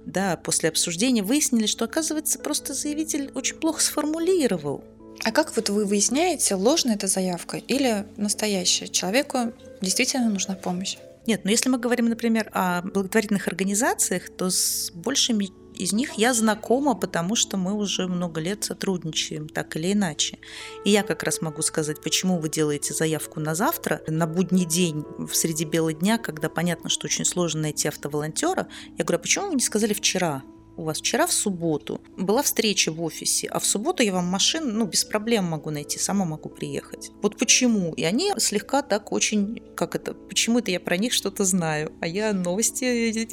Да, после обсуждения выяснили, что, оказывается, просто заявитель очень плохо сформулировал. А как вот вы выясняете, ложная эта заявка или настоящая? Человеку действительно нужна помощь? Нет, но если мы говорим, например, о благотворительных организациях, то с большими из них я знакома, потому что мы уже много лет сотрудничаем, так или иначе. И я как раз могу сказать, почему вы делаете заявку на завтра, на будний день, в среди бела дня, когда понятно, что очень сложно найти автоволонтера. Я говорю, а почему вы не сказали вчера? У вас вчера в субботу была встреча в офисе, а в субботу я вам машину, ну, без проблем могу найти, сама могу приехать. Вот почему? И они слегка так очень, как это, почему это я про них что-то знаю, а я новости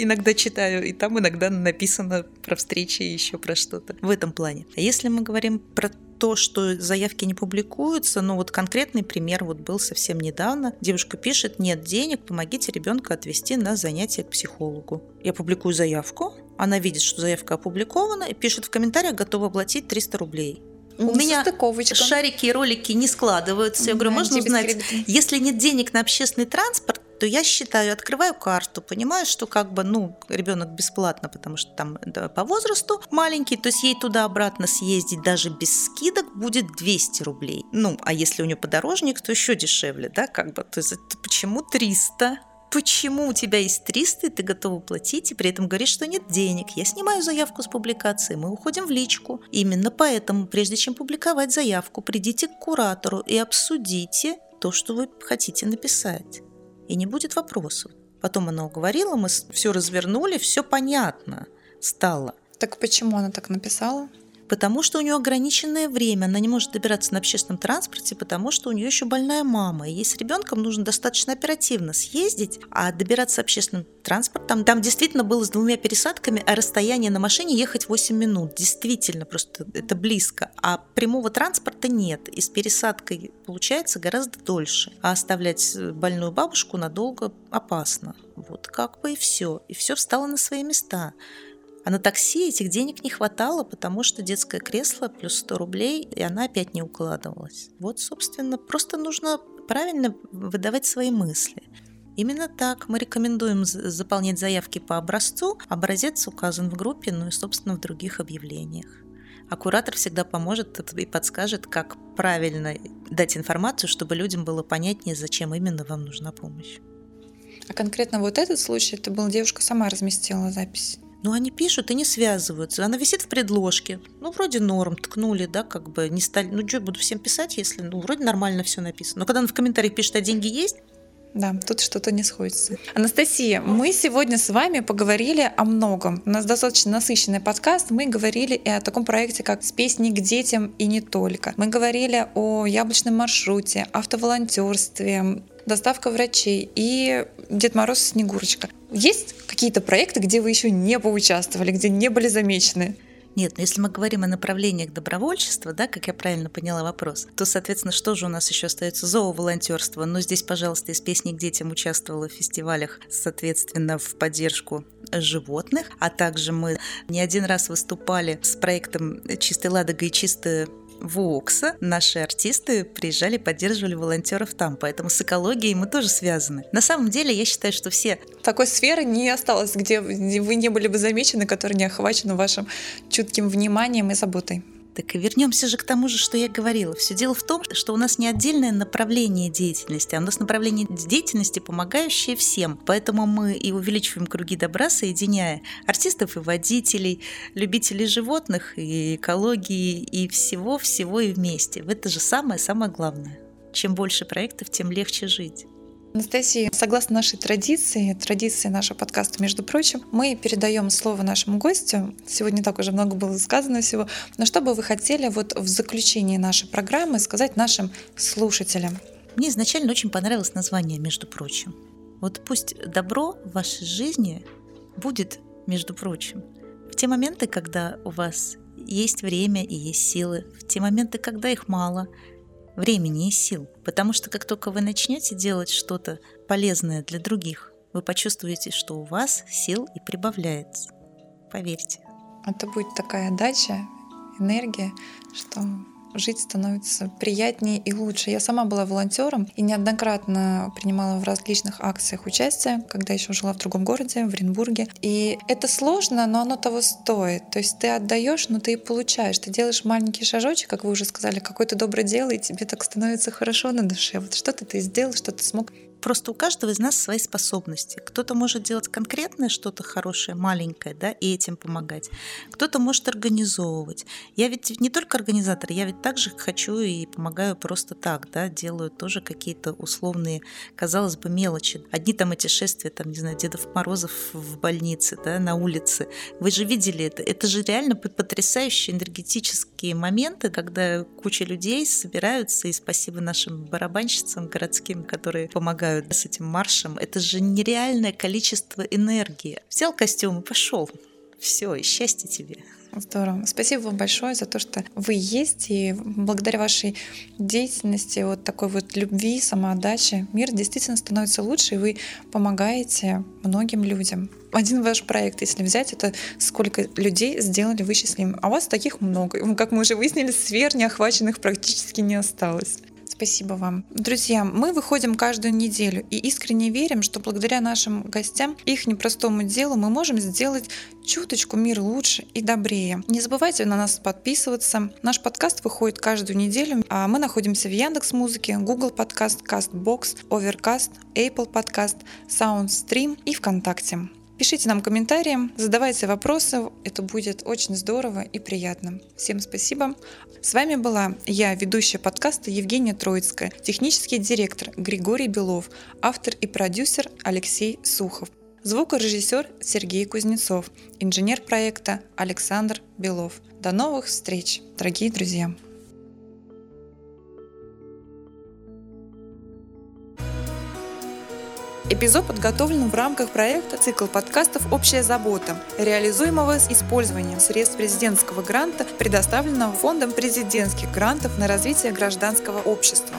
иногда читаю, и там иногда написано про встречи и еще про что-то в этом плане. А если мы говорим про то, что заявки не публикуются, но вот конкретный пример вот был совсем недавно. Девушка пишет, нет денег, помогите ребенка отвезти на занятие к психологу. Я публикую заявку, она видит, что заявка опубликована, и пишет в комментариях, готова оплатить 300 рублей. У меня шарики и ролики не складываются. Я говорю, можно узнать, если нет денег на общественный транспорт, то я считаю, открываю карту, понимаю, что как бы, ну, ребенок бесплатно, потому что там да, по возрасту маленький, то есть ей туда-обратно съездить даже без скидок будет 200 рублей. Ну, а если у нее подорожник, то еще дешевле, да, как бы, то есть это почему 300? Почему у тебя есть 300, и ты готова платить, и при этом говоришь, что нет денег. Я снимаю заявку с публикации, мы уходим в личку. Именно поэтому, прежде чем публиковать заявку, придите к куратору и обсудите то, что вы хотите написать и не будет вопросов. Потом она уговорила, мы все развернули, все понятно стало. Так почему она так написала? Потому что у нее ограниченное время, она не может добираться на общественном транспорте, потому что у нее еще больная мама. И ей с ребенком нужно достаточно оперативно съездить, а добираться общественным транспортом, там действительно было с двумя пересадками, а расстояние на машине ехать 8 минут. Действительно, просто это близко. А прямого транспорта нет. И с пересадкой получается гораздо дольше. А оставлять больную бабушку надолго опасно. Вот как бы и все. И все встало на свои места. А на такси этих денег не хватало, потому что детское кресло плюс 100 рублей, и она опять не укладывалась. Вот, собственно, просто нужно правильно выдавать свои мысли. Именно так мы рекомендуем заполнять заявки по образцу. Образец указан в группе, ну и, собственно, в других объявлениях. А куратор всегда поможет и подскажет, как правильно дать информацию, чтобы людям было понятнее, зачем именно вам нужна помощь. А конкретно вот этот случай, это была девушка сама разместила запись? Ну, они пишут и не связываются. Она висит в предложке. Ну, вроде норм, ткнули, да, как бы не стали. Ну, что, буду всем писать, если, ну, вроде нормально все написано. Но когда она в комментариях пишет, а деньги есть, да, тут что-то не сходится. Анастасия, мы сегодня с вами поговорили о многом. У нас достаточно насыщенный подкаст. Мы говорили и о таком проекте, как «С песней к детям» и не только. Мы говорили о яблочном маршруте, автоволонтерстве, доставка врачей и Дед Мороз и Снегурочка. Есть какие-то проекты, где вы еще не поучаствовали, где не были замечены? Нет, но если мы говорим о направлениях добровольчества, да, как я правильно поняла вопрос, то, соответственно, что же у нас еще остается? Зооволонтерство. Но здесь, пожалуйста, из песни к детям участвовала в фестивалях, соответственно, в поддержку животных, а также мы не один раз выступали с проектом «Чистая Ладога» и «Чистая ВОКСа наши артисты приезжали, поддерживали волонтеров там, поэтому с экологией мы тоже связаны. На самом деле, я считаю, что все... Такой сферы не осталось, где вы не были бы замечены, которая не охвачена вашим чутким вниманием и заботой. Так и вернемся же к тому же, что я говорила. Все дело в том, что у нас не отдельное направление деятельности, а у нас направление деятельности, помогающее всем. Поэтому мы и увеличиваем круги добра, соединяя артистов и водителей, любителей животных и экологии, и всего-всего и вместе. Это же самое-самое главное. Чем больше проектов, тем легче жить. Анастасия, согласно нашей традиции, традиции нашего подкаста, между прочим, мы передаем слово нашему гостю. Сегодня так уже много было сказано всего. Но что бы вы хотели вот в заключении нашей программы сказать нашим слушателям? Мне изначально очень понравилось название, между прочим. Вот пусть добро в вашей жизни будет, между прочим, в те моменты, когда у вас есть время и есть силы, в те моменты, когда их мало – времени и сил. Потому что как только вы начнете делать что-то полезное для других, вы почувствуете, что у вас сил и прибавляется. Поверьте. Это будет такая дача, энергия, что жить становится приятнее и лучше. Я сама была волонтером и неоднократно принимала в различных акциях участие, когда еще жила в другом городе, в Оренбурге. И это сложно, но оно того стоит. То есть ты отдаешь, но ты и получаешь. Ты делаешь маленький шажочек, как вы уже сказали, какое-то доброе дело, и тебе так становится хорошо на душе. Вот что-то ты сделал, что ты смог Просто у каждого из нас свои способности. Кто-то может делать конкретное что-то хорошее, маленькое, да, и этим помогать. Кто-то может организовывать. Я ведь не только организатор, я ведь также хочу и помогаю просто так, да, делаю тоже какие-то условные, казалось бы, мелочи. Одни там эти шествия, там, не знаю, Дедов Морозов в больнице, да, на улице. Вы же видели это. Это же реально потрясающие энергетические моменты, когда куча людей собираются, и спасибо нашим барабанщицам городским, которые помогают с этим маршем. Это же нереальное количество энергии. Взял костюм и пошел. Все, и счастье тебе. Здорово. Спасибо вам большое за то, что вы есть, и благодаря вашей деятельности, вот такой вот любви, самоотдаче, мир действительно становится лучше, и вы помогаете многим людям. Один ваш проект, если взять, это сколько людей сделали вы счастливыми. А у вас таких много. Как мы уже выяснили, сфер неохваченных практически не осталось. Спасибо вам. Друзья, мы выходим каждую неделю и искренне верим, что благодаря нашим гостям, их непростому делу мы можем сделать чуточку мир лучше и добрее. Не забывайте на нас подписываться. Наш подкаст выходит каждую неделю. А мы находимся в Яндекс Музыке, Google Подкаст, Castbox, Overcast, Apple Подкаст, SoundStream и ВКонтакте. Пишите нам комментарии, задавайте вопросы, это будет очень здорово и приятно. Всем спасибо. С вами была я, ведущая подкаста Евгения Троицкая, технический директор Григорий Белов, автор и продюсер Алексей Сухов. Звукорежиссер Сергей Кузнецов, инженер проекта Александр Белов. До новых встреч, дорогие друзья! Эпизод подготовлен в рамках проекта «Цикл подкастов «Общая забота», реализуемого с использованием средств президентского гранта, предоставленного Фондом президентских грантов на развитие гражданского общества.